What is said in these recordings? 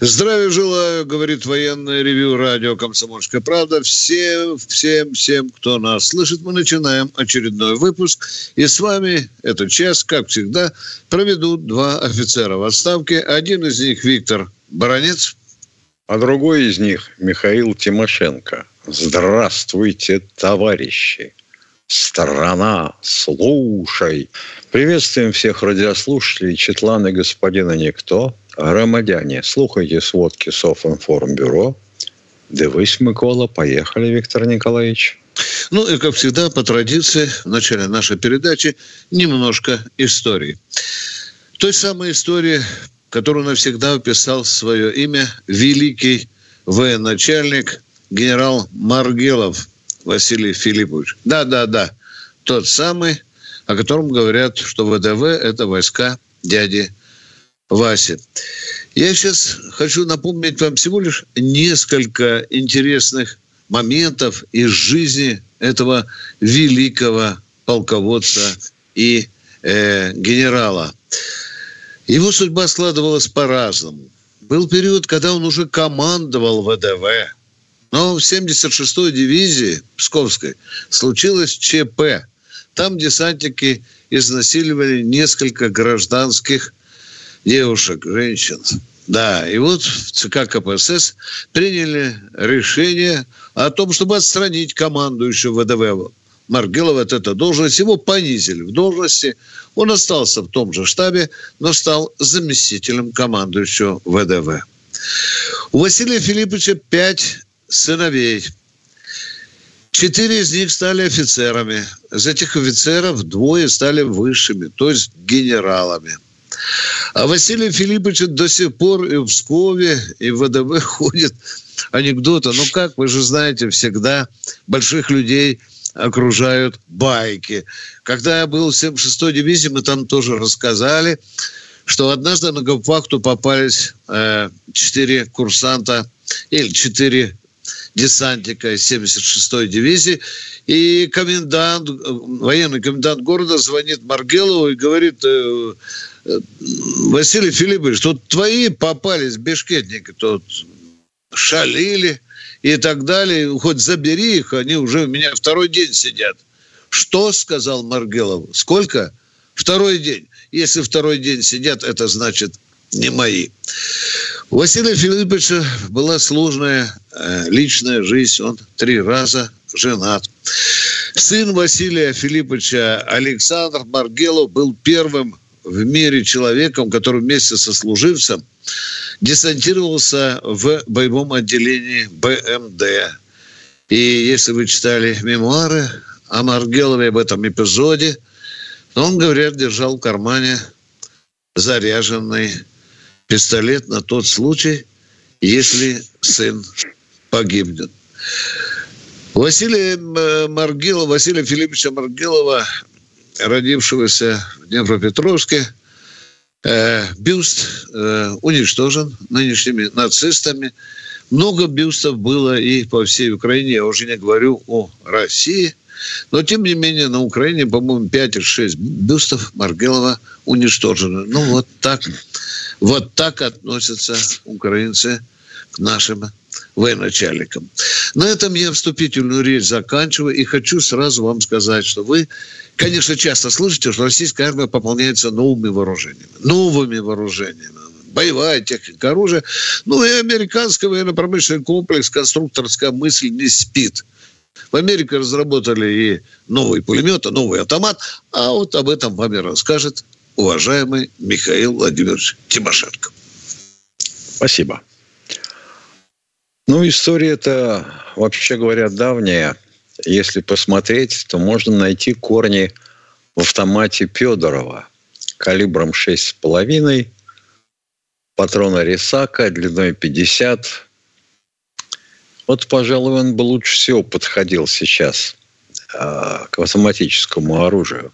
Здравия желаю, говорит военное ревю радио «Комсомольская правда». Всем, всем, всем, кто нас слышит, мы начинаем очередной выпуск. И с вами этот час, как всегда, проведут два офицера в отставке. Один из них Виктор Баранец. А другой из них Михаил Тимошенко. Здравствуйте, товарищи! Страна, слушай! Приветствуем всех радиослушателей Четлана господина Никто – Громадяне, слухайте сводки Софинформбюро. Дивись, Микола. Поехали, Виктор Николаевич. Ну и, как всегда, по традиции, в начале нашей передачи немножко истории. Той самой истории, которую навсегда вписал свое имя великий военачальник генерал Маргелов Василий Филиппович. Да-да-да, тот самый, о котором говорят, что ВДВ – это войска дяди Васе. Я сейчас хочу напомнить вам всего лишь несколько интересных моментов из жизни этого великого полководца и э, генерала. Его судьба складывалась по-разному. Был период, когда он уже командовал ВДВ. Но в 76-й дивизии Псковской случилось ЧП. Там десантники изнасиливали несколько гражданских девушек, женщин. Да, и вот в ЦК КПСС приняли решение о том, чтобы отстранить командующего ВДВ Маргелова от этой должности. Его понизили в должности. Он остался в том же штабе, но стал заместителем командующего ВДВ. У Василия Филипповича пять сыновей. Четыре из них стали офицерами. Из этих офицеров двое стали высшими, то есть генералами – а Василий Филиппович до сих пор и в Пскове, и в ВДВ ходит анекдоты. Ну как, вы же знаете, всегда больших людей окружают байки. Когда я был в 76-й дивизии, мы там тоже рассказали, что однажды на гауптвахту попались э, четыре курсанта или четыре десантника из 76-й дивизии. И комендант, военный комендант города звонит Маргелову и говорит, э, Василий Филиппович, тут твои попались бешкетники, тут шалили и так далее. Хоть забери их, они уже у меня второй день сидят. Что, сказал Маргелов, сколько? Второй день. Если второй день сидят, это значит не мои. У Василия Филипповича была сложная э, личная жизнь. Он три раза женат. Сын Василия Филипповича Александр Маргелов был первым в мире человеком, который вместе со служивцем десантировался в боевом отделении БМД. И если вы читали мемуары о Маргелове об этом эпизоде, он, говорят, держал в кармане заряженный пистолет на тот случай, если сын погибнет. Василия э, Маргилова, Василия Филипповича Маргилова родившегося в Днепропетровске, э, бюст э, уничтожен нынешними нацистами. Много бюстов было и по всей Украине, я уже не говорю о России. Но, тем не менее, на Украине, по-моему, 5 или 6 бюстов Маргелова уничтожены. Ну, вот так, вот так относятся украинцы к нашим военачальникам. На этом я вступительную речь заканчиваю и хочу сразу вам сказать, что вы конечно, часто слышите, что российская армия пополняется новыми вооружениями. Новыми вооружениями. Боевая техника, оружие. Ну и американский военно-промышленный комплекс, конструкторская мысль не спит. В Америке разработали и новый пулемет, и новый автомат. А вот об этом вам и расскажет уважаемый Михаил Владимирович Тимошенко. Спасибо. Ну, история это, вообще говоря, давняя если посмотреть, то можно найти корни в автомате Федорова калибром 6,5, патрона Рисака длиной 50. Вот, пожалуй, он бы лучше всего подходил сейчас э, к автоматическому оружию.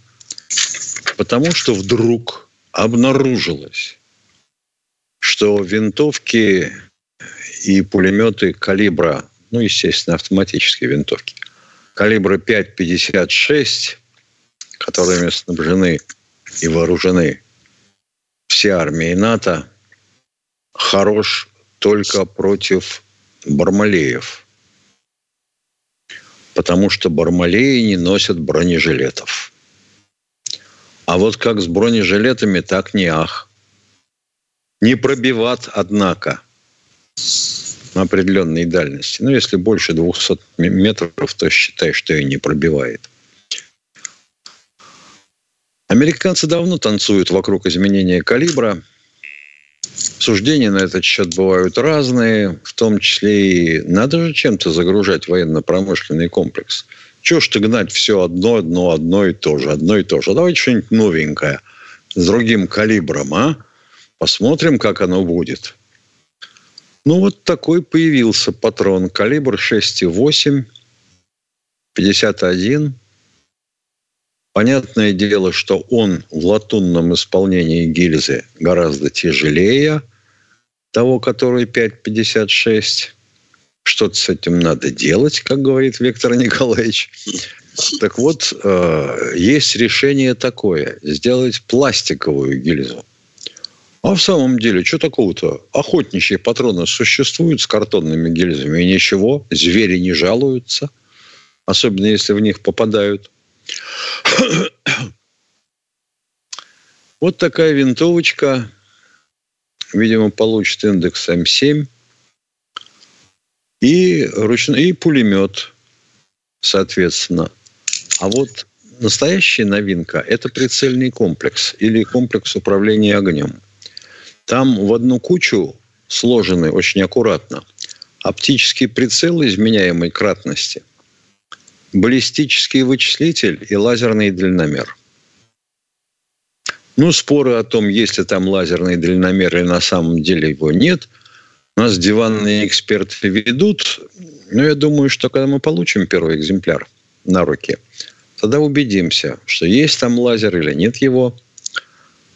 Потому что вдруг обнаружилось, что винтовки и пулеметы калибра, ну, естественно, автоматические винтовки, калибра 5,56, которыми снабжены и вооружены все армии НАТО, хорош только против бармалеев. Потому что бармалеи не носят бронежилетов. А вот как с бронежилетами, так не ах. Не пробиват, однако, на определенной дальности. Ну, если больше 200 метров, то считай, что и не пробивает. Американцы давно танцуют вокруг изменения калибра. Суждения на этот счет бывают разные, в том числе и надо же чем-то загружать военно-промышленный комплекс. Чего ж ты гнать все одно, одно, одно и то же, одно и то же. А давайте что-нибудь новенькое с другим калибром, а? Посмотрим, как оно будет. Ну, вот такой появился патрон. Калибр 6,8, 51. Понятное дело, что он в латунном исполнении гильзы гораздо тяжелее того, который 5,56. Что-то с этим надо делать, как говорит Виктор Николаевич. Так вот, э, есть решение такое. Сделать пластиковую гильзу. А в самом деле, что такого-то? Охотничьи патроны существуют с картонными гильзами, и ничего, звери не жалуются, особенно если в них попадают. Вот такая винтовочка, видимо, получит индекс М7 и, ручной, и пулемет, соответственно. А вот настоящая новинка – это прицельный комплекс или комплекс управления огнем. Там в одну кучу сложены очень аккуратно оптический прицел изменяемой кратности, баллистический вычислитель и лазерный дальномер. Ну, споры о том, есть ли там лазерный дальномер или на самом деле его нет, у нас диванные эксперты ведут. Но я думаю, что когда мы получим первый экземпляр на руки, тогда убедимся, что есть там лазер или нет его –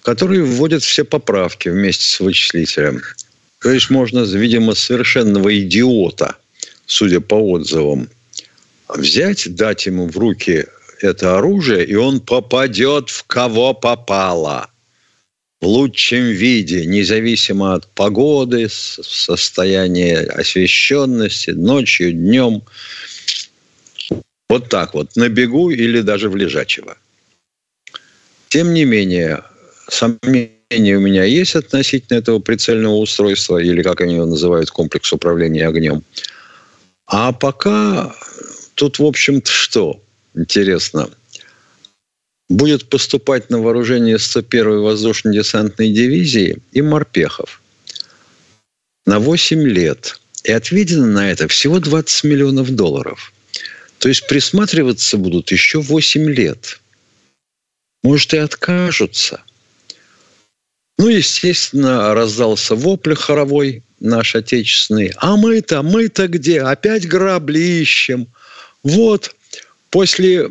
которые вводят все поправки вместе с вычислителем. То есть можно, видимо, совершенного идиота, судя по отзывам, взять, дать ему в руки это оружие, и он попадет в кого попало. В лучшем виде, независимо от погоды, состояния освещенности, ночью, днем. Вот так вот, на бегу или даже в лежачего. Тем не менее, сомнения у меня есть относительно этого прицельного устройства, или как они его называют, комплекс управления огнем. А пока тут, в общем-то, что интересно? Будет поступать на вооружение 101-й воздушно-десантной дивизии и морпехов на 8 лет. И отведено на это всего 20 миллионов долларов. То есть присматриваться будут еще 8 лет. Может, и откажутся. Ну, естественно, раздался вопль хоровой наш отечественный. А мы-то, мы-то где? Опять грабли ищем. Вот, после э,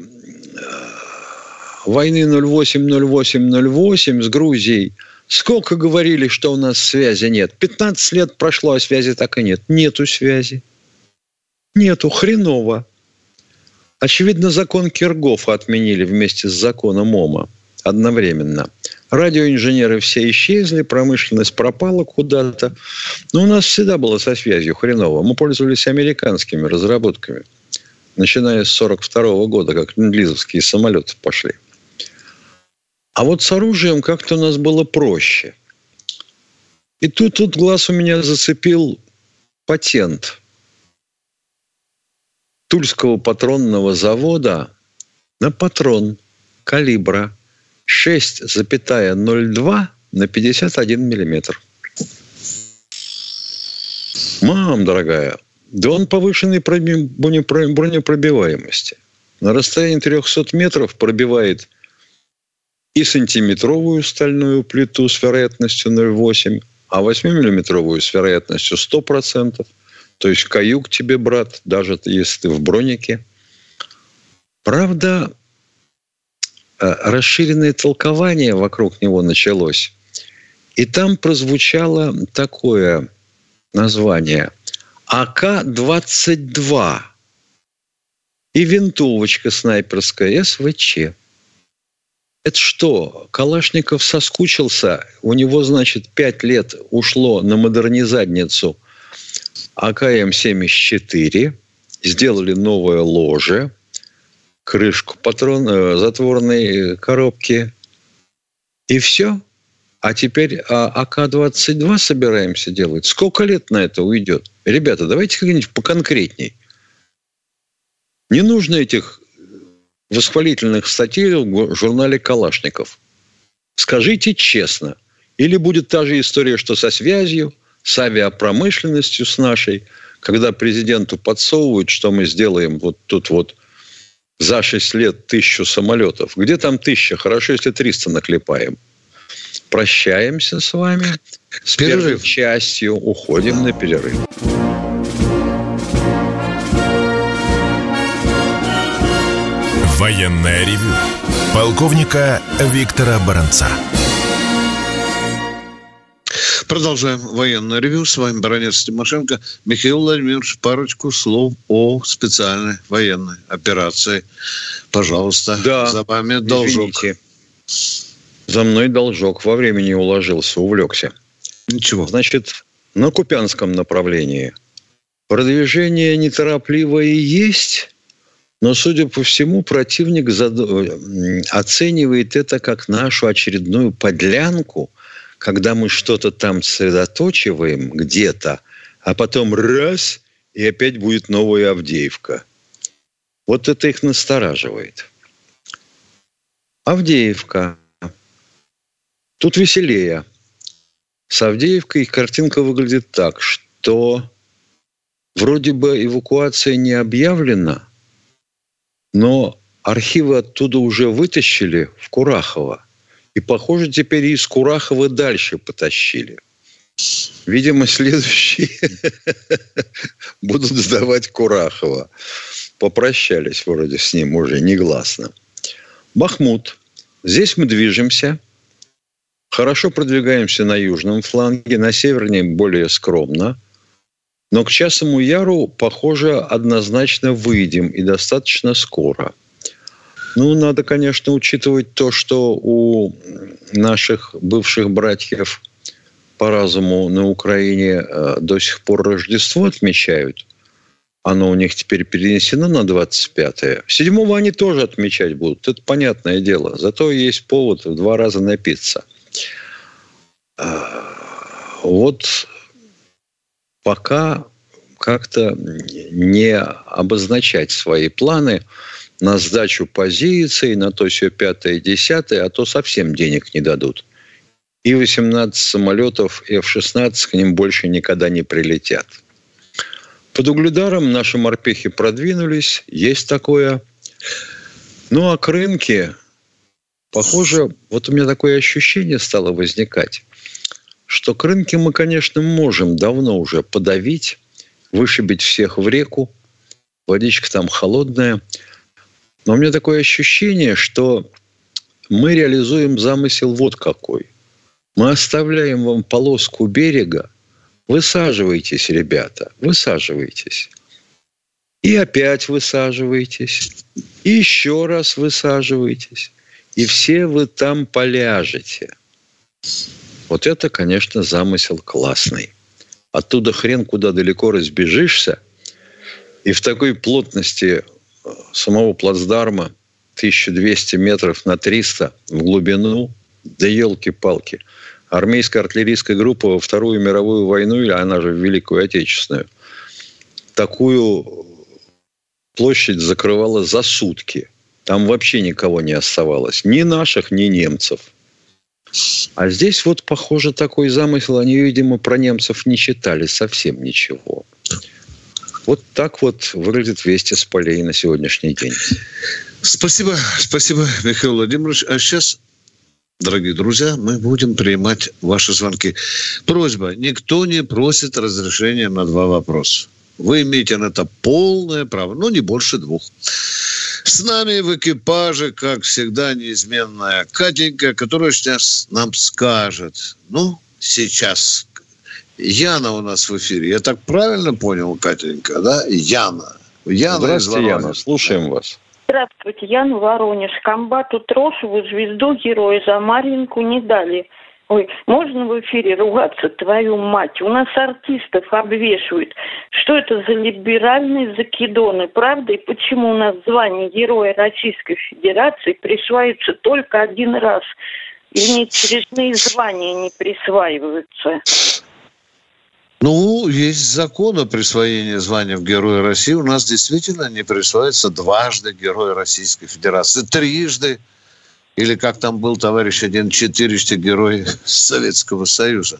войны 08-08-08 с Грузией сколько говорили, что у нас связи нет? 15 лет прошло, а связи так и нет. Нету связи. Нету, хреново. Очевидно, закон Киргофа отменили вместе с законом ОМА одновременно. Радиоинженеры все исчезли, промышленность пропала куда-то. Но у нас всегда было со связью хреново. Мы пользовались американскими разработками. Начиная с 1942 года, как лизовские самолеты пошли. А вот с оружием как-то у нас было проще. И тут, тут глаз у меня зацепил патент Тульского патронного завода на патрон калибра 6,02 на 51 миллиметр. Мам, дорогая, да он повышенной бронепробиваемости. На расстоянии 300 метров пробивает и сантиметровую стальную плиту с вероятностью 0,8, а 8-миллиметровую с вероятностью 100%. То есть каюк тебе, брат, даже если ты в бронике. Правда, расширенное толкование вокруг него началось. И там прозвучало такое название АК-22 и винтовочка снайперская СВЧ. Это что, Калашников соскучился, у него, значит, пять лет ушло на модернизадницу АКМ-74, сделали новое ложе, крышку патрон, э, затворной коробки, и все. А теперь а, АК-22 собираемся делать. Сколько лет на это уйдет? Ребята, давайте как-нибудь поконкретней. Не нужно этих восхвалительных статей в журнале «Калашников». Скажите честно, или будет та же история, что со связью, с авиапромышленностью с нашей, когда президенту подсовывают, что мы сделаем вот тут вот за 6 лет тысячу самолетов. Где там тысяча? Хорошо, если 300 наклепаем. Прощаемся с вами. С перерыв. первой частью уходим на перерыв. Военная ревю. Полковника Виктора Баранца. Продолжаем военное ревю. С вами Баранец Тимошенко. Михаил Владимирович, парочку слов о специальной военной операции. Пожалуйста, да, за вами должок. Извините. За мной должок. Во времени уложился, увлекся. Ничего. Значит, на Купянском направлении продвижение неторопливое есть, но, судя по всему, противник зад... оценивает это как нашу очередную подлянку, когда мы что-то там сосредоточиваем где-то, а потом раз, и опять будет новая Авдеевка. Вот это их настораживает. Авдеевка. Тут веселее. С Авдеевкой картинка выглядит так, что вроде бы эвакуация не объявлена, но архивы оттуда уже вытащили в Курахово. И, похоже, теперь из Курахова дальше потащили. Видимо, следующие будут сдавать Курахова. Попрощались вроде с ним уже негласно. Бахмут. Здесь мы движемся. Хорошо продвигаемся на южном фланге, на севернее более скромно. Но к Часому Яру, похоже, однозначно выйдем и достаточно скоро. Ну, надо, конечно, учитывать то, что у наших бывших братьев по разуму на Украине э, до сих пор Рождество отмечают. Оно у них теперь перенесено на 25-е. 7 они тоже отмечать будут. Это понятное дело. Зато есть повод в два раза напиться. Э, вот пока как-то не обозначать свои планы на сдачу позиций, на то все пятое, десятое, а то совсем денег не дадут. И 18 самолетов F-16 к ним больше никогда не прилетят. Под Угледаром наши морпехи продвинулись, есть такое. Ну, а к рынке, похоже, вот у меня такое ощущение стало возникать, что к рынке мы, конечно, можем давно уже подавить, вышибить всех в реку, водичка там холодная. Но у меня такое ощущение, что мы реализуем замысел вот какой. Мы оставляем вам полоску берега, высаживайтесь, ребята, высаживайтесь. И опять высаживайтесь. И еще раз высаживайтесь. И все вы там поляжете. Вот это, конечно, замысел классный. Оттуда хрен куда далеко разбежишься. И в такой плотности самого плацдарма 1200 метров на 300 в глубину, да елки-палки. Армейская артиллерийская группа во Вторую мировую войну, или она же в Великую Отечественную, такую площадь закрывала за сутки. Там вообще никого не оставалось. Ни наших, ни немцев – а здесь вот, похоже, такой замысел. Они, видимо, про немцев не читали совсем ничего. Вот так вот выглядит вести с полей на сегодняшний день. Спасибо, спасибо, Михаил Владимирович. А сейчас, дорогие друзья, мы будем принимать ваши звонки. Просьба, никто не просит разрешения на два вопроса. Вы имеете на это полное право, но не больше двух. С нами в экипаже, как всегда, неизменная Катенька, которая сейчас нам скажет. Ну, сейчас. Яна у нас в эфире. Я так правильно понял, Катенька, да? Яна. Яна Здравствуйте, Яна. Слушаем вас. Здравствуйте, Яна Воронеж. Комбату Трошеву звезду героя за Маринку не дали. Ой, можно в эфире ругаться, твою мать? У нас артистов обвешивают. Что это за либеральные закидоны, правда? И почему у нас звание Героя Российской Федерации присваивается только один раз? И внеочередные звания не присваиваются? Ну, есть закон о присвоении звания Героя России. У нас действительно не присваивается дважды Герой Российской Федерации. Трижды или как там был товарищ один, четырежды герой Советского Союза.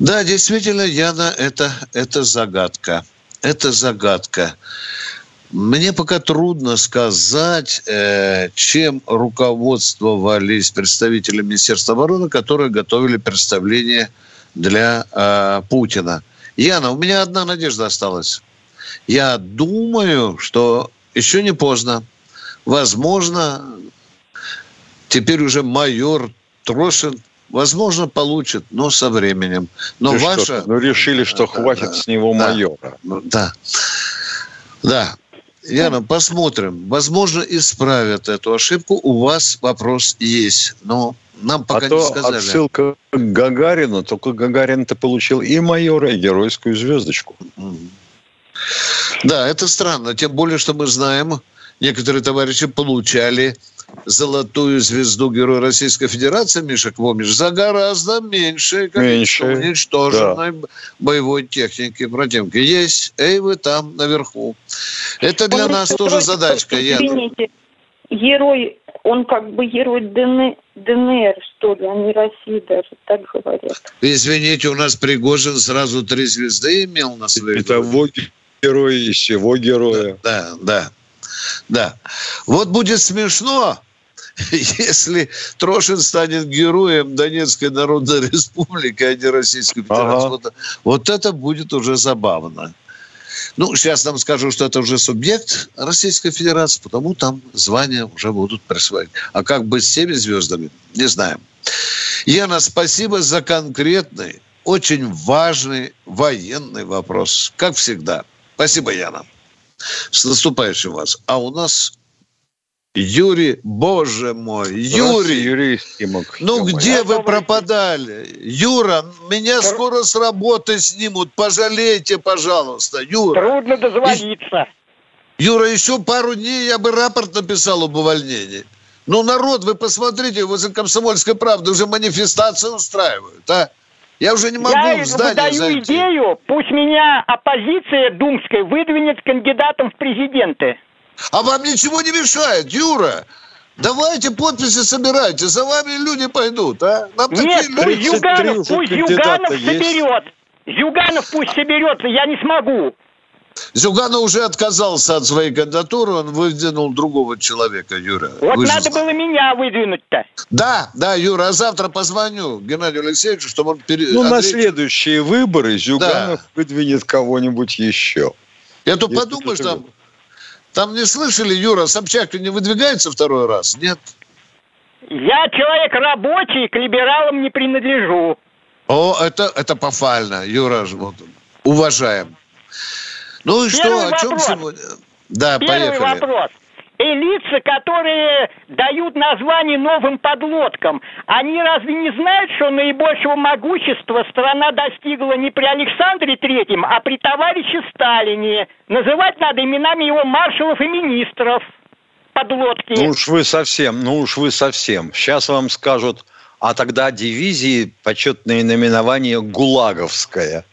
Да, действительно, Яна, это, это загадка. Это загадка. Мне пока трудно сказать, э, чем руководствовались представители Министерства обороны, которые готовили представление для э, Путина. Яна, у меня одна надежда осталась. Я думаю, что еще не поздно. Возможно, теперь уже майор Трошин, возможно, получит, но со временем. Но Ты ваша... Что, ну, решили, что да, хватит да, с него майора. Ну, да. Да. Яна, посмотрим. Возможно, исправят эту ошибку. У вас вопрос есть. Но нам пока а не то сказали. отсылка к Гагарину, только Гагарин-то получил и майора, и геройскую звездочку. Да, это странно. Тем более, что мы знаем, некоторые товарищи получали золотую звезду Героя Российской Федерации, Миша Квомиш, за гораздо меньшее количество меньше, уничтоженной да. боевой техники противника. Есть, эй, вы там, наверху. Это для он нас тоже задачка. Извините, герой, он как бы герой ДНР, ДНР, что ли, а не России даже, так говорят. Извините, у нас Пригожин сразу три звезды имел на своей Это того героя и всего героя. Да, да. Да. Вот будет смешно, если Трошин станет героем Донецкой Народной Республики, а не Российской Федерации. Ага. Вот, вот это будет уже забавно. Ну, сейчас нам скажу, что это уже субъект Российской Федерации, потому там звания уже будут присваивать. А как быть с теми звездами, не знаем. Яна, спасибо за конкретный, очень важный военный вопрос, как всегда. Спасибо, Яна. С наступающим вас. А у нас Юрий, боже мой, Юрий, Юрий ну где вы пропадали? Юра, меня Тр... скоро с работы снимут, пожалейте, пожалуйста, Юра. Трудно дозвониться. Юра, еще пару дней я бы рапорт написал об увольнении. Ну, народ, вы посмотрите, возле Комсомольской правды уже манифестации устраивают, а? Я уже не могу Я в здание выдаю зайти. идею, пусть меня оппозиция думская выдвинет кандидатом в президенты. А вам ничего не мешает, Юра. Давайте подписи собирайте, за вами люди пойдут, а? Нам Нет, пусть Зюганов, пусть Зюганов соберет. Зюганов пусть соберется, я не смогу. Зюганов уже отказался от своей кандидатуры, он выдвинул другого человека, Юра. Вот Вы надо же... было меня выдвинуть-то. Да, да, Юра, а завтра позвоню Геннадию Алексеевичу, чтобы он... Пере... Ну, на следующие выборы Зюганов да. выдвинет кого-нибудь еще. Я тут подумаю, что там, там не слышали, Юра, Собчак не выдвигается второй раз? Нет? Я человек рабочий, к либералам не принадлежу. О, это, это пофально, Юра, вот, уважаем. Ну и Первый что, о чем сегодня? Да, Первый поехали. вопрос. И лица, которые дают название новым подлодкам, они разве не знают, что наибольшего могущества страна достигла не при Александре Третьем, а при товарище Сталине? Называть надо именами его маршалов и министров подлодки. Ну уж вы совсем, ну уж вы совсем. Сейчас вам скажут, а тогда дивизии почетное наименование «Гулаговская».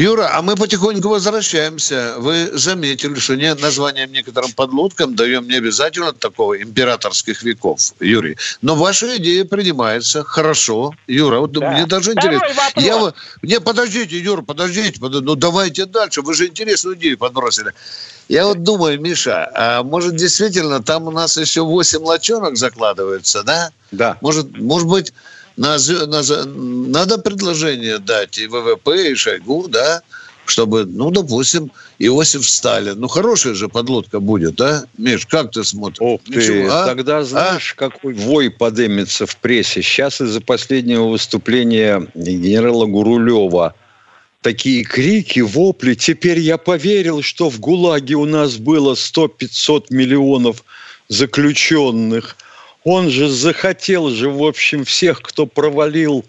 Юра, а мы потихоньку возвращаемся. Вы заметили, что не названием некоторым подлодкам даем не обязательно такого императорских веков, Юрий. Но ваша идея принимается хорошо. Юра, вот да. мне даже интересно. Я, не, подождите, Юра, подождите, подождите, ну давайте дальше. Вы же интересную идею подбросили. Я вот думаю, Миша, а может действительно там у нас еще 8 лочонок закладывается, да? Да. Может, может быть, надо предложение дать и ВВП, и Шойгу, да, чтобы, ну, допустим, Иосиф Сталин. Ну, хорошая же подлодка будет, а? Миш, как ты смотришь? Ох ты, Ничего, а? тогда знаешь, а? какой вой подымется в прессе. Сейчас из-за последнего выступления генерала Гурулева такие крики, вопли. Теперь я поверил, что в ГУЛАГе у нас было 100-500 миллионов заключенных. Он же захотел же, в общем, всех, кто провалил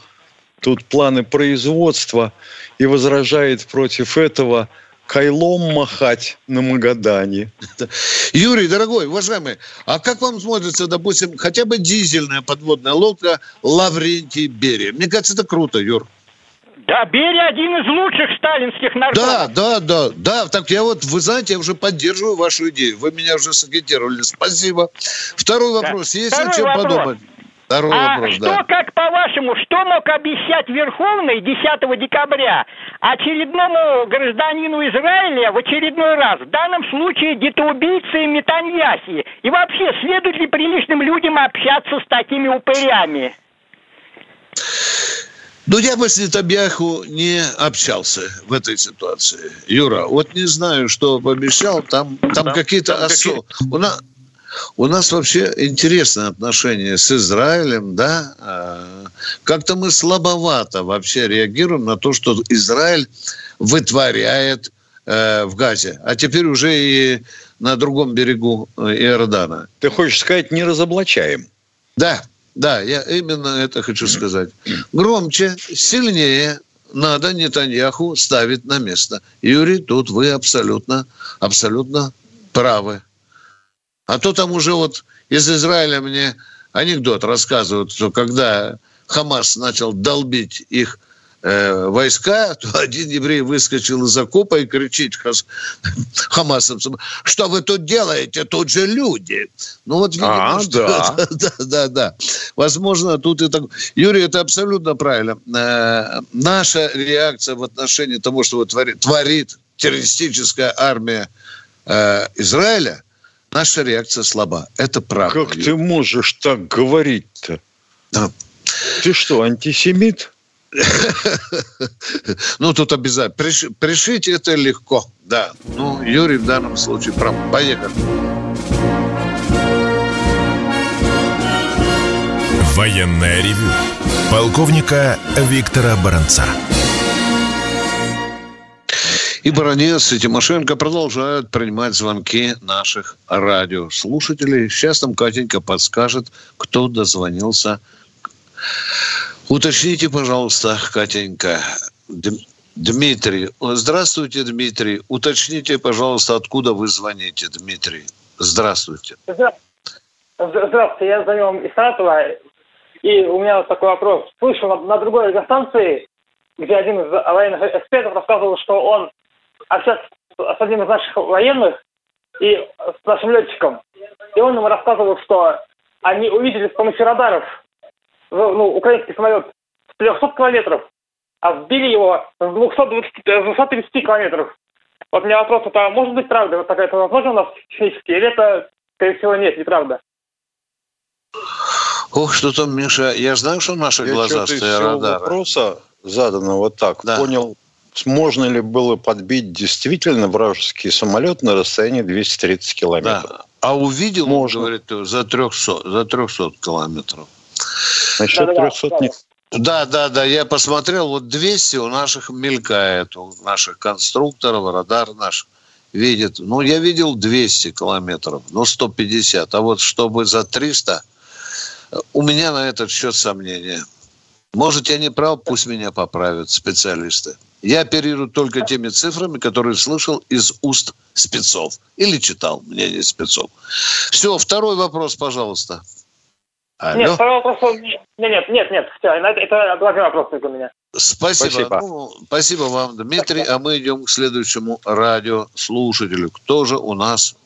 тут планы производства и возражает против этого кайлом махать на Магадане. Юрий, дорогой, уважаемый, а как вам смотрится, допустим, хотя бы дизельная подводная лодка Лаврентий Берия? Мне кажется, это круто, Юр. Да, Берия один из лучших сталинских наркомов. Да, да, да, да. Так я вот, вы знаете, я уже поддерживаю вашу идею. Вы меня уже сагитировали. Спасибо. Второй вопрос. Да. Есть Второй о чем вопрос. подумать? Второй а вопрос, что, да. как по-вашему, что мог обещать Верховный 10 декабря очередному гражданину Израиля в очередной раз? В данном случае детоубийце Метаньяхи. И вообще, следует ли приличным людям общаться с такими упырями? Ну, я бы с Нетабьяху не общался в этой ситуации. Юра, вот не знаю, что пообещал, там, там да, какие-то особые... У нас, у нас вообще интересные отношения с Израилем, да? А, как-то мы слабовато вообще реагируем на то, что Израиль вытворяет э, в Газе, а теперь уже и на другом берегу э, Иордана. Ты хочешь сказать, не разоблачаем? Да, да, я именно это хочу сказать. Громче, сильнее надо Нетаньяху ставить на место. Юрий, тут вы абсолютно, абсолютно правы. А то там уже вот из Израиля мне анекдот рассказывают, что когда Хамас начал долбить их э, войска, то один еврей выскочил из окопа и кричит хамасовцам, что вы тут делаете, тут же люди. Ну вот видимо, а, что... Да. да, да, да. Возможно, тут и так... Юрий, это абсолютно правильно. Э, наша реакция в отношении того, что вот творит, творит террористическая армия э, Израиля – наша реакция слаба. Это правда. Как ты можешь так говорить-то? Да. Ты что, антисемит? Ну, тут обязательно. Пришить это легко, да. Ну, Юрий в данном случае прав. Поехали. Военная ревю. Полковника Виктора Баранца и Баранец, и Тимошенко продолжают принимать звонки наших радиослушателей. Сейчас нам Катенька подскажет, кто дозвонился. Уточните, пожалуйста, Катенька. Дмитрий. Здравствуйте, Дмитрий. Уточните, пожалуйста, откуда вы звоните, Дмитрий. Здравствуйте. Здравствуйте, я звоню вам из Саратова. И у меня вот такой вопрос. Слышал на, на другой радиостанции, где один из военных экспертов рассказывал, что он общаться с одним из наших военных и с нашим летчиком. И он ему рассказывал, что они увидели с помощью радаров ну, украинский самолет с 300 километров, а сбили его с 220, 230 километров. Вот у меня вопрос, это может быть правда? Вот такая возможно у нас технически? Или это, скорее всего, нет, неправда? Ох, что там, Миша, я знаю, что наши глаза стоят радары. вопроса задано вот так. Да. Понял можно ли было подбить действительно вражеский самолет на расстоянии 230 километров. Да. А увидел, Можно. говорит, за 300, за 300 километров. Насчет да, 300 да, не... Да, да, да, я посмотрел, вот 200 у наших мелькает, у наших конструкторов, радар наш видит. Ну, я видел 200 километров, ну, 150. А вот чтобы за 300, у меня на этот счет сомнения. Может, я не прав, пусть меня поправят специалисты. Я оперирую только теми цифрами, которые слышал из уст спецов. Или читал мнение спецов. Все, второй вопрос, пожалуйста. Алло? Нет, второй вопрос... Нет, нет, нет, нет. Все, это, это главный вопрос только у меня. Спасибо. Спасибо. Ну, спасибо вам, Дмитрий. Спасибо. А мы идем к следующему радиослушателю. Кто же у нас?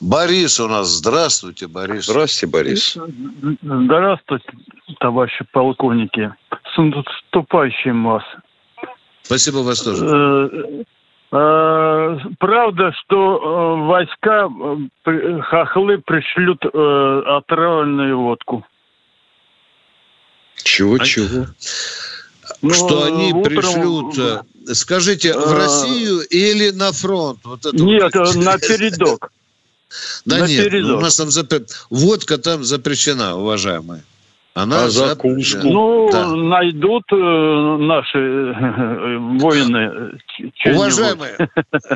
Борис у нас. Здравствуйте, Борис. Здравствуйте, Борис. Здравствуйте, товарищи полковники. С наступающим вас. Спасибо вас тоже. Э, э, правда, что э, войска хохлы пришлют отравленную водку. Чего-чего? ну, что они утром... пришлют, э, скажите, в а. Россию или на фронт? Вот это Нет, вот. на передок. Да на нет, передок. у нас там запр... водка там запрещена, уважаемые. Она а закуску? Ну, да. найдут э, наши э, воины. Уважаемые,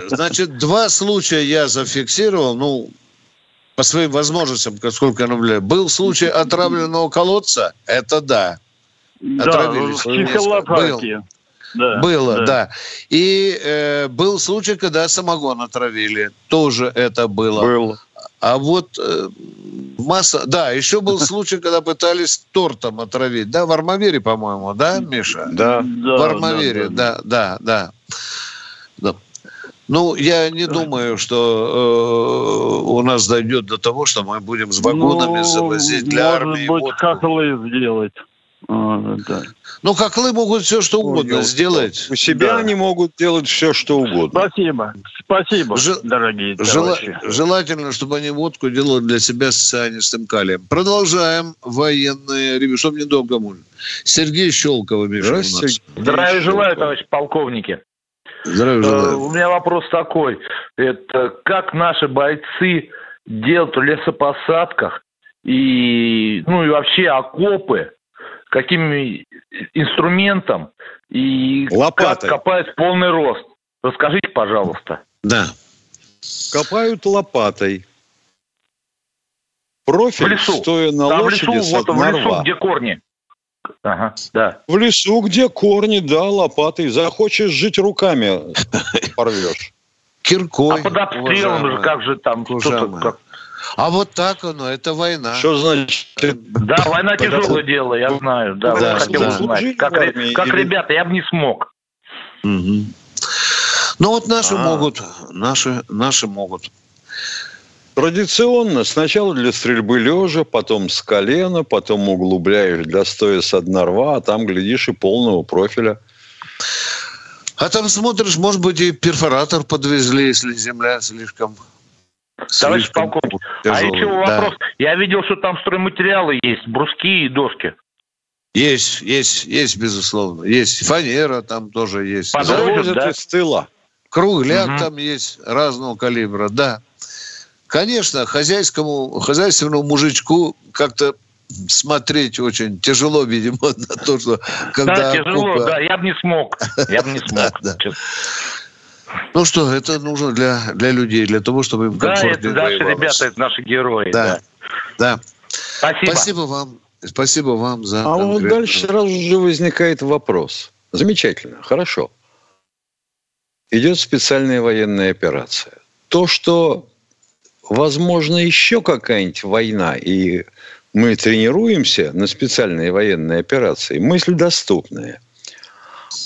значит, два случая я зафиксировал, ну, по своим возможностям, сколько я наблюдаю. Был случай отравленного колодца, это да. Да, Отравились. в Чехословакии. Да, Было, да. да. И э, был случай, когда самогон отравили. Тоже это было. Было. А вот э, масса... Да, еще был случай, когда пытались тортом отравить. Да, в Армавире, по-моему, да, Миша? Да. В Армавире, да, да, да. да. Ну, я не думаю, что э, у нас дойдет до того, что мы будем с вагонами ну, завозить для может армии. Может быть, хохлы сделать. А, да. Ну, хохлы могут все, что угодно Ой, сделать. У себя да. они могут делать все, что угодно. Спасибо. Спасибо, Ж... дорогие Жел... Желательно, чтобы они водку делали для себя с цианистым калием. Продолжаем военные ревью. Чтобы недолго можно. Сергей Щелкова, Миша, у нас. Здравия желаю, товарищ полковники. Здравия желаю. У меня вопрос такой. Это как наши бойцы делают в лесопосадках и, ну и вообще окопы, каким инструментом и Лопатой. как копают полный рост. Расскажите, пожалуйста. Да. Копают лопатой. Профиль, в лесу. стоя на Там лошади, в лесу, вот в лесу, где корни. Ага, да. В лесу, где корни, да, лопатой. Захочешь жить руками, порвешь. Киркой. А под обстрелом же, как же там, что-то, как, а вот так оно, это война. Что значит? Да, война тяжелое дело, я знаю. Да, да, хотел да. узнать. Как, как ребята, я бы не смог. Угу. Ну вот наши а. могут, наши, наши могут. Традиционно сначала для стрельбы лежа, потом с колена, потом углубляешь до стоя с дна рва, а там, глядишь, и полного профиля. А там смотришь, может быть, и перфоратор подвезли, если земля слишком Товарищ полковник, а еще да. вопрос. Я видел, что там стройматериалы есть, бруски и доски. Есть, есть, есть, безусловно. Есть фанера там тоже есть. Завозят да? из тыла. Кругляк угу. там есть разного калибра, да. Конечно, хозяйскому, хозяйственному мужичку как-то смотреть очень тяжело, видимо, на то, что когда... Да, тяжело, окупа... да, я бы не смог. Я бы не смог. Ну что, это нужно для, для людей, для того, чтобы им комфортнее Да, это наши ребята, это наши герои. Да, да. да. Спасибо. Спасибо вам. Спасибо вам за... А вот дальше сразу же возникает вопрос. Замечательно, хорошо. Идет специальная военная операция. То, что возможно еще какая-нибудь война, и мы тренируемся на специальной военной операции, мысль доступная –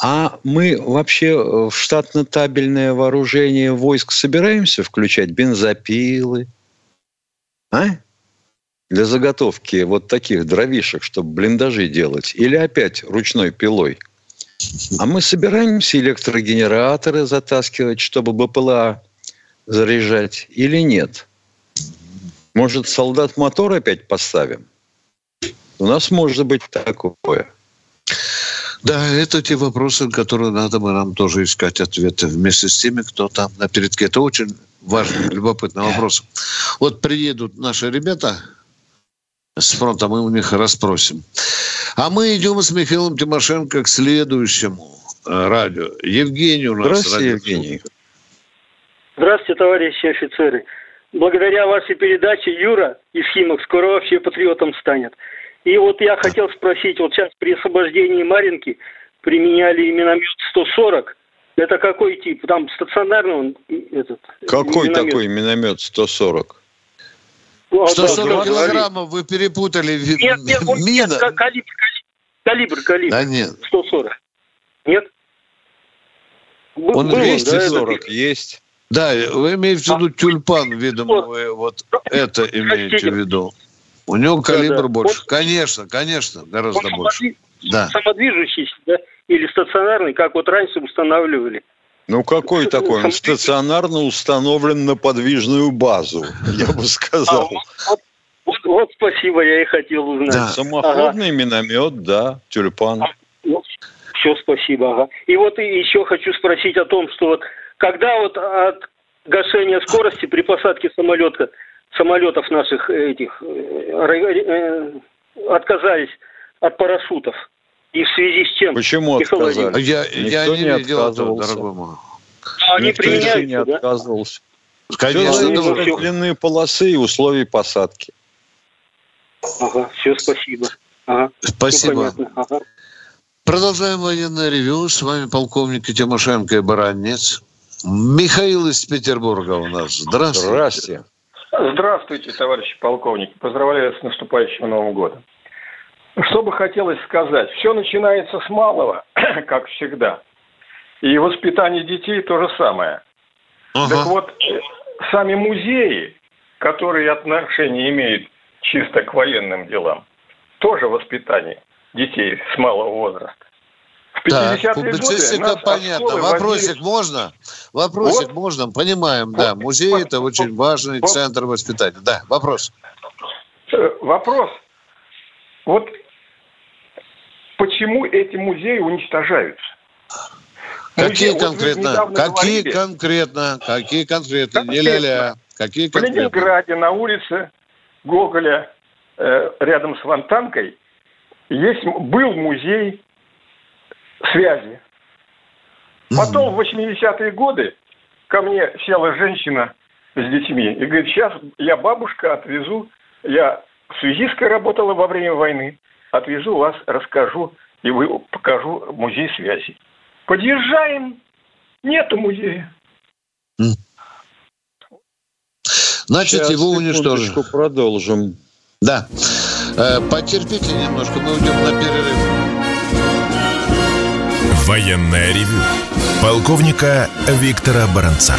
а мы вообще э, в штатно-табельное вооружение войск собираемся включать бензопилы? А? Для заготовки вот таких дровишек, чтобы блиндажи делать? Или опять ручной пилой? А мы собираемся электрогенераторы затаскивать, чтобы БПЛА заряжать или нет? Может, солдат мотор опять поставим? У нас может быть такое. Да, это те вопросы, которые надо бы нам тоже искать ответы вместе с теми, кто там на передке. Это очень важный, любопытный вопрос. Вот приедут наши ребята с фронта, мы у них расспросим. А мы идем с Михаилом Тимошенко к следующему э, радио. Евгений у нас. Здравствуйте, Евгений. Здравствуйте, товарищи офицеры. Благодаря вашей передаче Юра из Химок скоро вообще патриотом станет. И вот я хотел спросить, вот сейчас при освобождении Маринки применяли миномет 140. Это какой тип? Там стационарный он этот Какой миномет. такой миномет 140? 140 ну, а килограммов вы перепутали. Нет, нет, он, нет калибр, калибр, калибр, калибр. Да нет. 140. Нет? Он Был 240 да, есть. Да, вы имеете в виду а, тюльпан, видимо, вы вот это имеете в виду. У него калибр да, больше. Вот, конечно, конечно, гораздо он больше. Да. Самодвижущийся, да? Или стационарный, как вот раньше устанавливали. Ну, какой такой? Он стационарно установлен на подвижную базу, я бы сказал. А, вот, вот, вот спасибо, я и хотел узнать. Да. Самоходный ага. миномет, да, тюльпан. А, ну, все, спасибо. Ага. И вот еще хочу спросить о том, что вот когда вот от гашения скорости при посадке самолета, самолетов наших этих э, отказались от парашютов, и в связи с чем? Почему отказались? Я, я не, не видел этого, дорогой мой. А они применяются, не да? отказывался. Конечно, ну, зависит от длины полосы и условий посадки. Ага, все, спасибо. Ага, Спасибо. Ага. Продолжаем военное ревю. С вами полковник Тимошенко и Баранец. Михаил из Петербурга у нас. Здравствуйте. Здравствуйте. Здравствуйте, товарищи полковники. Поздравляю с наступающим Новым годом. Что бы хотелось сказать? Все начинается с малого, как всегда. И воспитание детей то же самое. Ага. Так вот, сами музеи, которые отношение имеют чисто к военным делам, тоже воспитание детей с малого возраста. В 50-е так, публицистика понятно. Вопросик возили... можно? Вопросик вот. можно? Понимаем, вот. да. Музей вот. это очень важный вот. центр воспитания. Да, вопрос. Э, вопрос. Вот почему эти музеи уничтожаются? Какие Музей, конкретно? Вот какие говорили, конкретно? Какие конкретно? Не ля-ля. Какие конкретно? В Ленинграде на улице Гоголя э, рядом с Фонтанкой есть, был музей связи. Потом в 80-е годы ко мне села женщина с детьми и говорит, сейчас я бабушка отвезу, я связисткой работала во время войны, отвезу вас, расскажу и вы покажу музей связи. Подъезжаем, нету музея. Значит, Сейчас, его уничтожим. продолжим. Да. Э, потерпите немножко, мы уйдем на перерыв. Военная ревю. Полковника Виктора Баранца.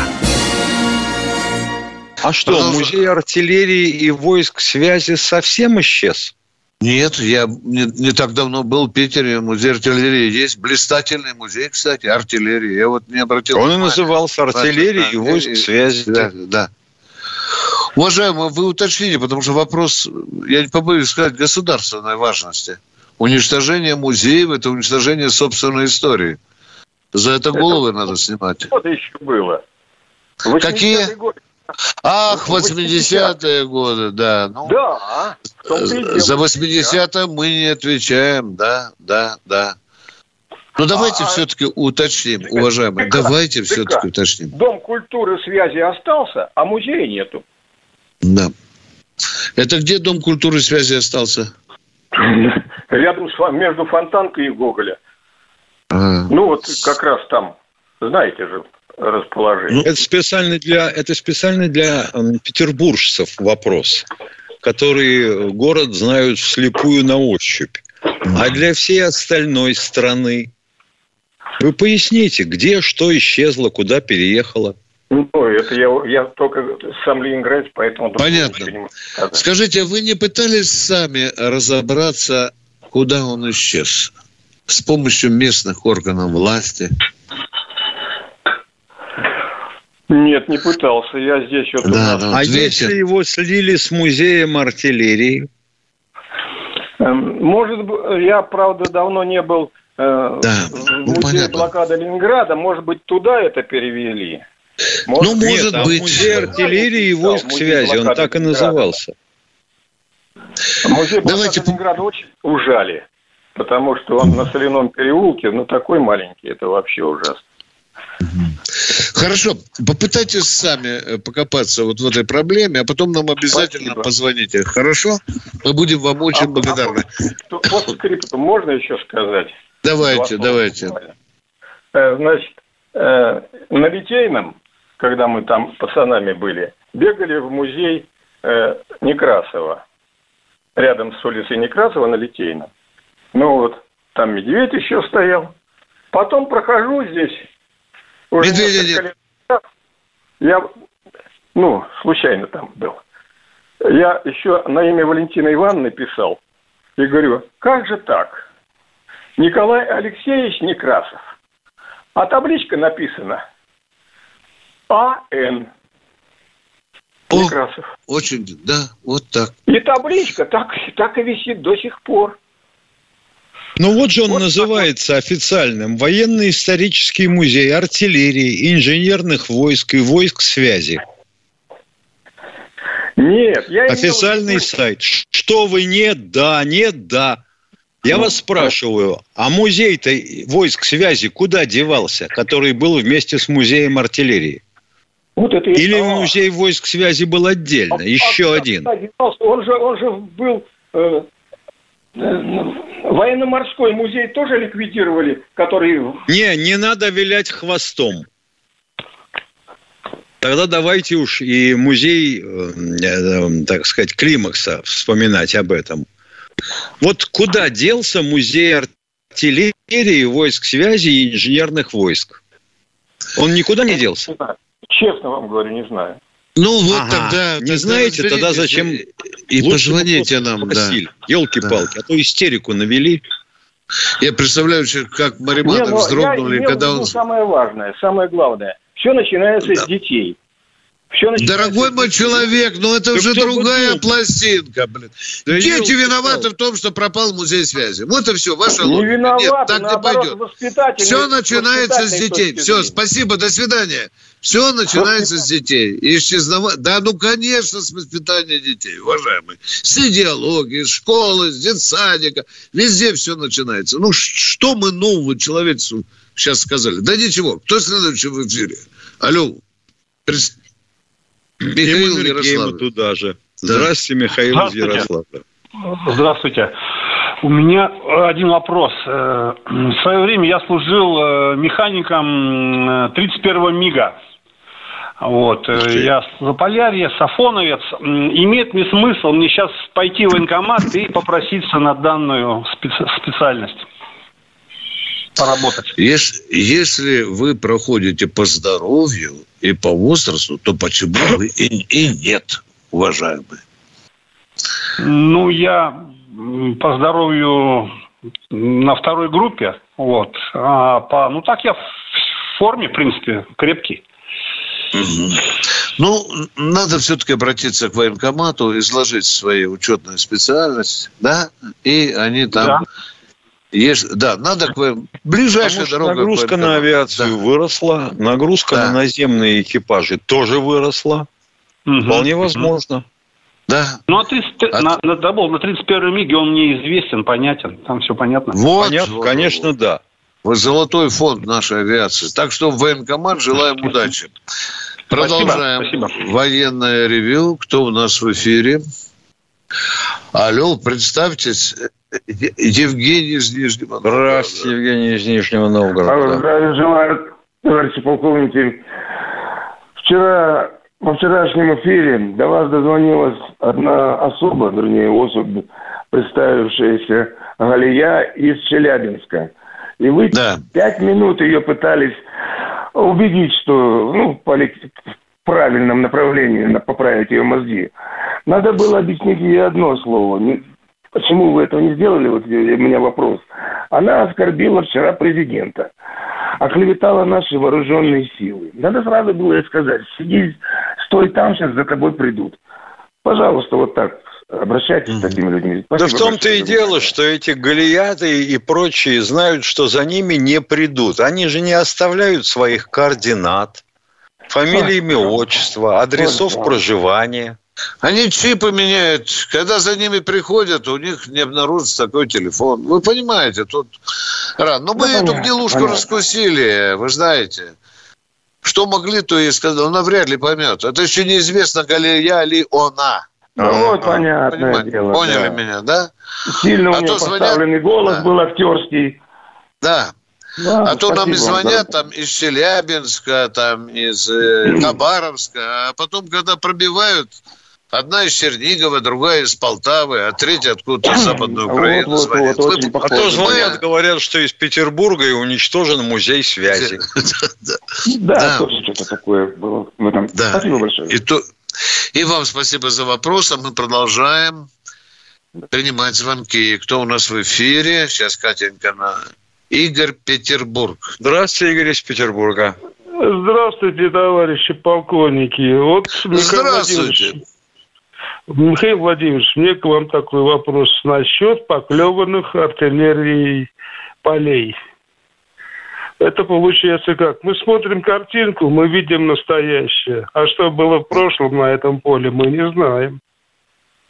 А что, музей артиллерии и войск связи совсем исчез? Нет, я не, не так давно был в Питере, музей артиллерии есть. Блистательный музей, кстати, артиллерии. Я вот не обратил Он внимания. и назывался артиллерия и войск связи. Да, да. Уважаемый, вы уточните, потому что вопрос, я не побоюсь сказать, государственной важности. Уничтожение музеев – это уничтожение собственной истории. За это головы это надо снимать. Вот еще было. Какие? Годы. Ах, 80-е годы, да. Ну, да. За 80-е мы не отвечаем, да, да, да. Ну, давайте а, все-таки уточним, ребят, уважаемые. Давайте все-таки уточним. Дом культуры связи остался, а музея нету. Да. Это где Дом культуры связи остался? Рядом с между Фонтанкой и Гоголя. А. Ну, вот как раз там, знаете же, расположение. Ну, это специально для, это специально для петербуржцев вопрос, которые город знают вслепую на ощупь. А для всей остальной страны вы поясните, где что исчезло, куда переехало? Ну, это я, я только сам Ленинград, поэтому... Понятно. Скажите, вы не пытались сами разобраться, куда он исчез? С помощью местных органов власти? Нет, не пытался. Я здесь вот... Да, да, а видите? если его слили с музеем артиллерии? Эм, может быть, я, правда, давно не был э, да. в ну, музее ну, блокады Ленинграда. Может быть, туда это перевели? Может, ну, может нет, быть. Музей артиллерии и войск да, связи, он так и назывался. Музей Давайте... Ленинграда очень ужали, потому что он на соляном переулке, ну, такой маленький, это вообще ужасно. Хорошо, попытайтесь сами э, покопаться вот в этой проблеме, а потом нам обязательно Спасибо. позвоните. Хорошо? Мы будем вам очень а, благодарны. А, по скрипту можно еще сказать? Давайте, давайте. Э, значит, э, на Литейном, когда мы там пацанами были, бегали в музей Некрасова. Рядом с улицей Некрасова на Литейном. Ну вот, там медведь еще стоял. Потом прохожу здесь уже Медведя Я, ну, случайно там был. Я еще на имя Валентины Ивановны писал. И говорю, как же так? Николай Алексеевич Некрасов. А табличка написана А.Н. Некрасов. Очень, да, вот так. И табличка так, так и висит до сих пор. Ну вот же он вот называется такой. официальным. Военно-исторический музей артиллерии, инженерных войск и войск связи. Нет, я Официальный имел... сайт. Что вы нет, да, нет, да. Я ну, вас спрашиваю, а музей-то войск связи куда девался, который был вместе с музеем артиллерии? Вот это Или а, музей войск связи был отдельно, а, еще а, один? Он же, он же был э, Военно-морской музей тоже ликвидировали, который... Не, не надо вилять хвостом. Тогда давайте уж и музей, э, э, так сказать, Климакса вспоминать об этом. Вот куда делся музей артиллерии, войск связи и инженерных войск? Он никуда не делся? Честно вам говорю, не знаю. Ну вот ага. тогда... Не тогда знаете, тогда зачем... И позвоните нам, да. Елки-палки, да. а то истерику навели. Я представляю, как Мариманов ну, вздрогнули, я когда он... Самое важное, самое главное. Все начинается да. с детей. Все Дорогой мой человек, ну это да уже другая был? пластинка, блин. Да Дети виноваты в том, что пропал музей связи. Вот и все, ваша не логика. Виноваты, Нет, так не пойдет. Все начинается с детей. Все, спасибо, до свидания. Все начинается с детей. Исчезновать. Да, ну, конечно, с воспитания детей, уважаемые. С идеологии, с школы, с детсадика. Везде все начинается. Ну, что мы нового человечеству сейчас сказали? Да ничего. Кто следующий в эфире? Алло. Михаил Ярославль. туда же. Здравствуйте, Михаил Здравствуйте. из Ярославля. Здравствуйте. У меня один вопрос. Э, в свое время я служил э, механиком 31-го МИГа. Вот. Э, я Заполярье, Сафоновец. Имеет ли смысл мне сейчас пойти в военкомат и попроситься на данную специальность? поработать. Если, если вы проходите по здоровью и по возрасту, то почему бы и, и нет, уважаемые? Ну, я по здоровью на второй группе, вот. А по, ну, так я в форме, в принципе, крепкий. Ну, надо все-таки обратиться к военкомату, изложить свои учетные специальности, да, и они там да. Есть, да, надо к ближайшая дорога. Нагрузка на авиацию да. выросла, нагрузка да. на наземные экипажи тоже выросла. Угу. Вполне возможно. Да. Ну, а 30, От... на, на, да, на 31 МИГе он мне известен, понятен. Там все понятно. Вот, понятно, вот, конечно, вот. да. Вы золотой фонд нашей авиации. Так что военкомат желаем удачи. Продолжаем. Спасибо. Спасибо. Военное ревю. Кто у нас в эфире? Алло, представьтесь. Евгений из Нижнего Новгорода. Здравствуйте, Евгений из Нижнего Новгорода. Здравия желаю, товарищи полковники. Вчера, во вчерашнем эфире до вас дозвонилась одна особа, вернее, особь, представившаяся Галия из Челябинска. И вы да. пять минут ее пытались убедить, что ну, в правильном направлении поправить ее мозги. Надо было объяснить ей одно слово. Почему вы этого не сделали? Вот у меня вопрос. Она оскорбила вчера президента, оклеветала наши вооруженные силы. Надо сразу было ей сказать, сиди, стой там, сейчас за тобой придут. Пожалуйста, вот так обращайтесь с такими людьми. Спасибо да в том-то и дело, что эти галияты и прочие знают, что за ними не придут. Они же не оставляют своих координат, фамилии, имя, отчество, адресов проживания. Они чипы меняют. Когда за ними приходят, у них не обнаружится такой телефон. Вы понимаете, тут рано. Но мы да, эту гнилушку понятно. раскусили, вы знаете. Что могли, то и сказали. Она вряд ли поймет. Это еще неизвестно, ли я ли она. Ну, вот, понятное дело. Поняли да. меня, да? Сильно а у него поставленный звонят... голос да. был актерский. Да. Да, а то нам и звонят да. там из Челябинска, там из э, Хабаровска, а потом, когда пробивают, Одна из Чернигова, другая из Полтавы, а третья откуда-то из Западной Украины вот, звонит. Вот, вот, а то звонят, говорят, что из Петербурга и уничтожен музей связи. Да, тоже что-то такое было в этом. Спасибо большое. И вам спасибо за вопрос, а мы продолжаем принимать звонки. Кто у нас в эфире? Сейчас Катенька на... Игорь Петербург. Здравствуйте, Игорь из Петербурга. Здравствуйте, товарищи полковники. Вот, Здравствуйте. Михаил Владимирович, мне к вам такой вопрос насчет поклеванных артиллерией полей. Это получается как? Мы смотрим картинку, мы видим настоящее. А что было в прошлом на этом поле, мы не знаем.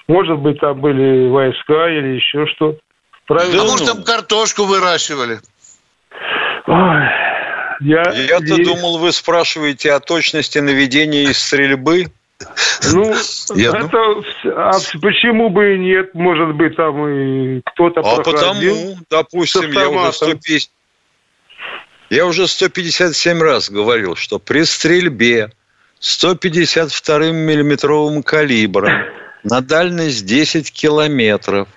Может быть, там были войска или еще что-то. Правильно? А может, там картошку выращивали? Ой, я Я-то и... думал, вы спрашиваете о точности наведения и стрельбы. Ну, я, это, ну... а почему бы и нет? Может быть, там и кто-то А потому, допустим, я уже 150... Я уже 157 раз говорил, что при стрельбе 152 миллиметровым калибром на дальность 10 километров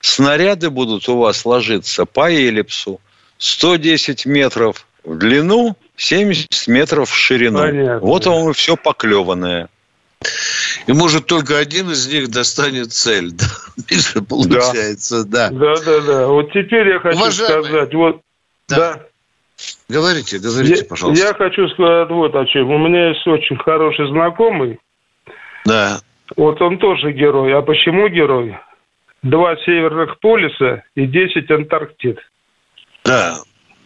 снаряды будут у вас ложиться по эллипсу 110 метров в длину, 70 метров в ширину. Понятно. Вот вам и все поклеванное. И может только один из них достанет цель. Да? Миша, получается, да. Да, да, да. Вот теперь я хочу Уважаемый. сказать, вот, да. да. Говорите, говорите, я, пожалуйста. Я хочу сказать вот о чем. У меня есть очень хороший знакомый. Да. Вот он тоже герой. А почему герой? Два северных полюса и десять Антарктид. Да.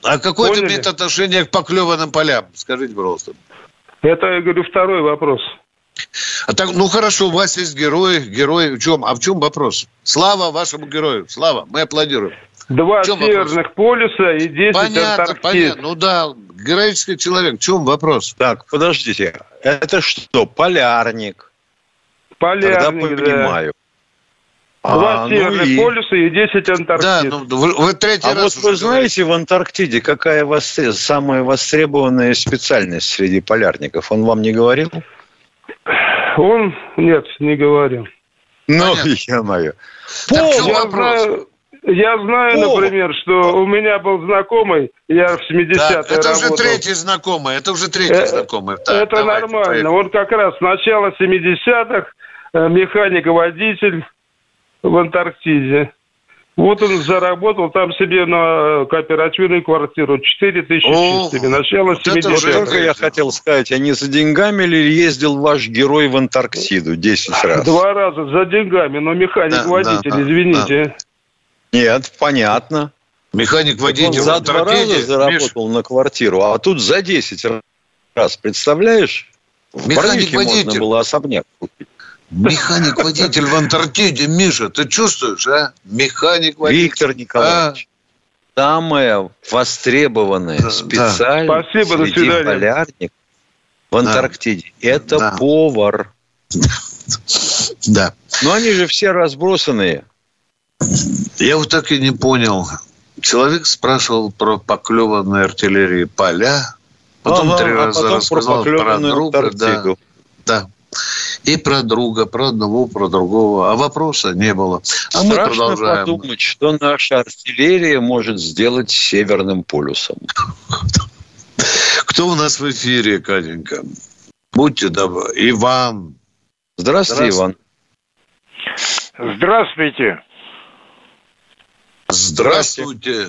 А какое это имеет отношение к поклеванным полям? Скажите, пожалуйста. Это, я говорю, второй вопрос. А так, ну хорошо, у вас есть герои, герои. В чем? А в чем вопрос? Слава вашему герою. Слава, мы аплодируем. Два северных вопрос? полюса и 10 понятно, Антарктид. Понятно, ну да, героический человек. В чем вопрос? Так, подождите. Это что, полярник? Полярник, Тогда понимаю. Да. Два а, ну северных ну и... полюса и 10 Антарктид. Да, ну, вы, вы третий а раз вот вы знаете, в Антарктиде какая востреб... самая востребованная специальность среди полярников? Он вам не говорил? Он, нет, не говорил. Ну, я мою. Пол, я знаю, я знаю, О! например, что у меня был знакомый, я в 70-е да, Это работал. уже третий знакомый, это уже третий э, знакомый. Так, это нормально. Поехали. Он как раз с начала 70-х э, механик-водитель в Антарктиде. Вот он заработал там себе на кооперативную квартиру 4 тысячи чистыми. Начало вот 70-х. Только я хотел сказать, а не за деньгами ли ездил ваш герой в Антарктиду 10 раз? Два раза за деньгами, но механик-водитель, да, извините. Да. Нет, понятно. Механик-водитель за два раза заработал Миш... на квартиру, а тут за 10 раз, представляешь? В Механик-водитель. можно было особняк купить. Механик-водитель в Антарктиде, Миша, ты чувствуешь, а? Механик-водитель. Виктор Николаевич, а? самая востребованная да, специальность Спасибо, среди полярник в Антарктиде да. это да. повар. Да. Но они же все разбросанные. Я вот так и не понял. Человек спрашивал про поклеванные артиллерии поля, потом ага, три а раза потом рассказал про, про друга. Да, да. И про друга, про одного, про другого. А вопроса не было. А Страшно мы продолжаем. подумать, что наша артиллерия может сделать с Северным полюсом. Кто у нас в эфире, Катенька? Будьте добры. Иван. Здравствуйте, Иван. Здравствуйте. Здравствуйте.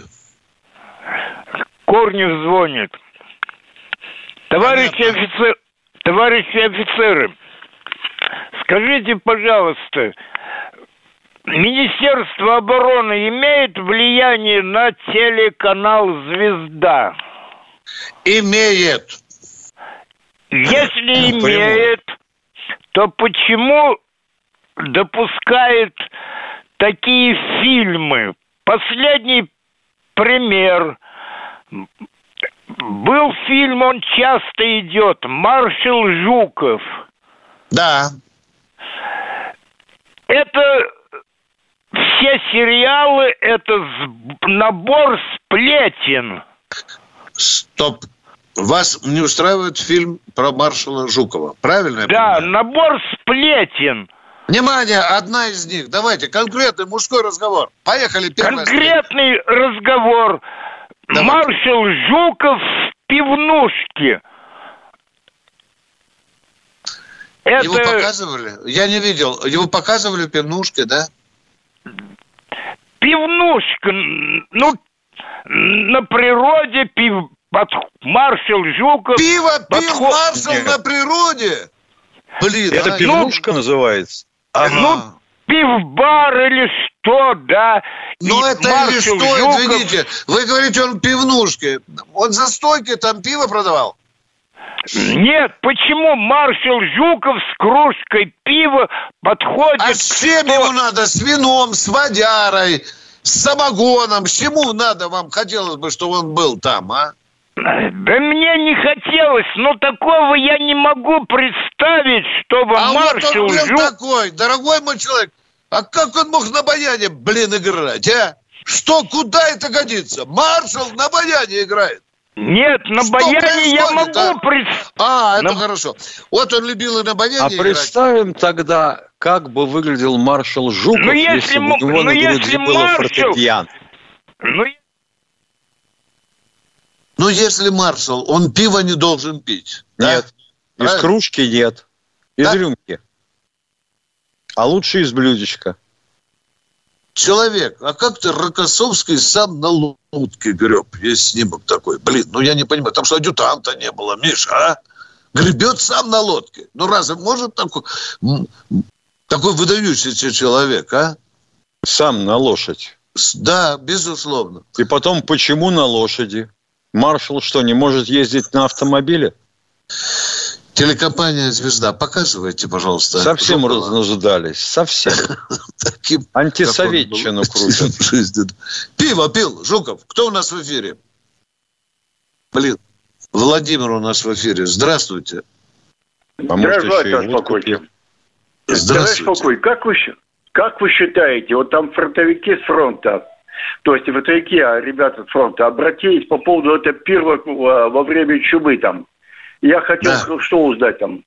Корнев звонит. Товарищи офицеры, товарищи офицеры, скажите, пожалуйста, Министерство обороны имеет влияние на телеканал «Звезда»? Имеет. Если имеет, то почему допускает такие фильмы Последний пример. Был фильм, он часто идет, «Маршал Жуков». Да. Это все сериалы, это набор сплетен. Стоп. Вас не устраивает фильм про маршала Жукова, правильно? да, набор сплетен. Внимание, одна из них. Давайте, конкретный мужской разговор. Поехали, первый. Конкретный стрит. разговор. Давай. Маршал Жуков в пивнушке. Это... Его показывали? Я не видел. Его показывали в пивнушке, да? Пивнушка. Ну, на природе пив... Под... Маршал Жуков... Пиво пил подход... маршал на природе? Блин, Это а... пивнушка ну... называется? Ага. ну, пивбар или что, да. Ну, это или что, Жуков... извините. Вы говорите, он пивнушки. Он за стойкой там пиво продавал? Нет, почему маршал Жуков с кружкой пива подходит... А с чем что... ему надо? С вином, с водярой, с самогоном? С чему надо вам хотелось бы, чтобы он был там, а? Да мне не хотелось, но такого я не могу представить, чтобы а маршал вот он был Жук... такой, дорогой мой человек, а как он мог на баяне, блин, играть, а? Что, куда это годится? Маршал на баяне играет. Нет, на что баяне я могу а? представить. А, это на... хорошо. Вот он любил и на баяне А играть. представим тогда, как бы выглядел маршал Жуков, ну, если, если бы у него ну, на груди было маршал... фортепиано. Ну, ну, если маршал, он пиво не должен пить. Нет. Да? Из кружки нет. Из да? рюмки. А лучше из блюдечка. Человек, а как ты Рокоссовский сам на лодке греб? Есть снимок такой. Блин, ну я не понимаю, там что адъютанта не было, Миша, а? Гребет сам на лодке. Ну разве может такой, такой выдающийся человек, а? Сам на лошадь. Да, безусловно. И потом, почему на лошади? Маршал что, не может ездить на автомобиле? Телекомпания «Звезда», показывайте, пожалуйста. Совсем разнуждались, совсем. Антисоветчину крутят. Пиво пил, Жуков. Кто у нас в эфире? Блин, Владимир у нас в эфире. Здравствуйте. А Здравствуйте, спокойно. Здравствуйте. Спокойно. Как вы, как вы считаете, вот там фронтовики с фронта, то есть фронтовики, а ребята с фронта, обратились по поводу этого первого а, во время чумы там, я хотел да. что узнать там.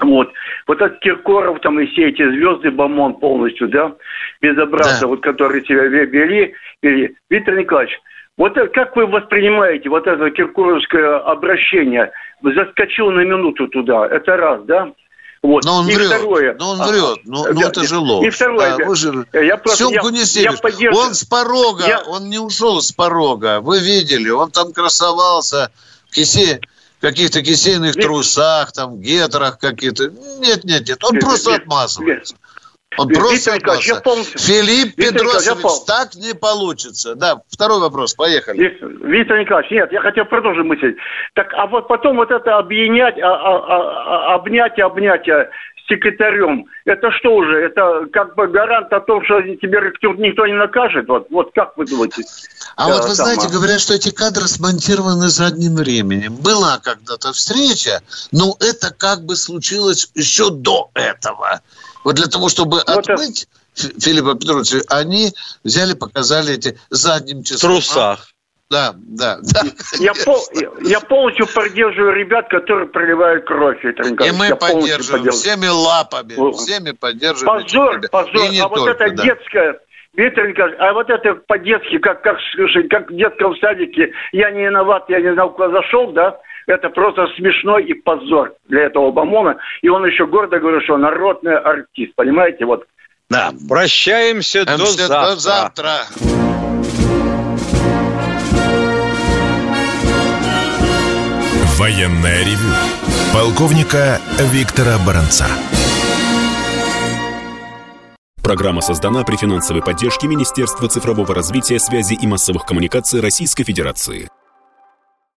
Вот. Вот этот Киркоров там и все эти звезды, Бомон полностью, да, безобразно, да. вот которые себя вели, вели. Виктор Николаевич, вот как вы воспринимаете вот это киркоровское обращение? Заскочил на минуту туда, это раз, да? Вот. Но он и врет. Второе. Но он врет. Ну, да, ну это же ложь. И второе. Да, вы же... Я просто, Семку не я, я поддерж... Он с порога, я... он не ушел с порога. Вы видели, он там красовался. Кисе каких-то кисейных нет. трусах, там, гетрах какие-то. Нет, нет, нет. Он нет, просто нет, отмазывается. Нет. Он Виктор просто Николаевич, я полностью... Филипп Виктор Петросович, пол... так не получится. Да, второй вопрос, поехали. Виктор, Виктор Николаевич, нет, я хотел продолжить мысль. Так, а вот потом вот это объединять, а, а, а, обнять, обнять секретарем, это что уже? Это как бы гарант о том, что тебе никто не накажет? Вот, вот как вы думаете? А вот вы знаете, говорят, что эти кадры смонтированы задним временем. Была когда-то встреча, но это как бы случилось еще до этого. Вот для того, чтобы вот отмыть это... Филиппа Петровича, они взяли, показали эти задним числом. В трусах. Да, да, да. Я, пол, я полностью поддерживаю ребят, которые проливают кровь. Это, и мы я поддерживаем всеми лапами, всеми поддерживаем. Позор, позор. И не а только, вот это да. детское, Виктор Николаевич, а вот это по-детски, как, как, как в детском садике, я не виноват, я не знал, куда зашел, да, это просто смешной и позор для этого Бамона. И он еще гордо говорит, что народный артист, понимаете, вот. Да, прощаемся до завтра. До завтра. Военная ревю. Полковника Виктора Баранца. Программа создана при финансовой поддержке Министерства цифрового развития, связи и массовых коммуникаций Российской Федерации.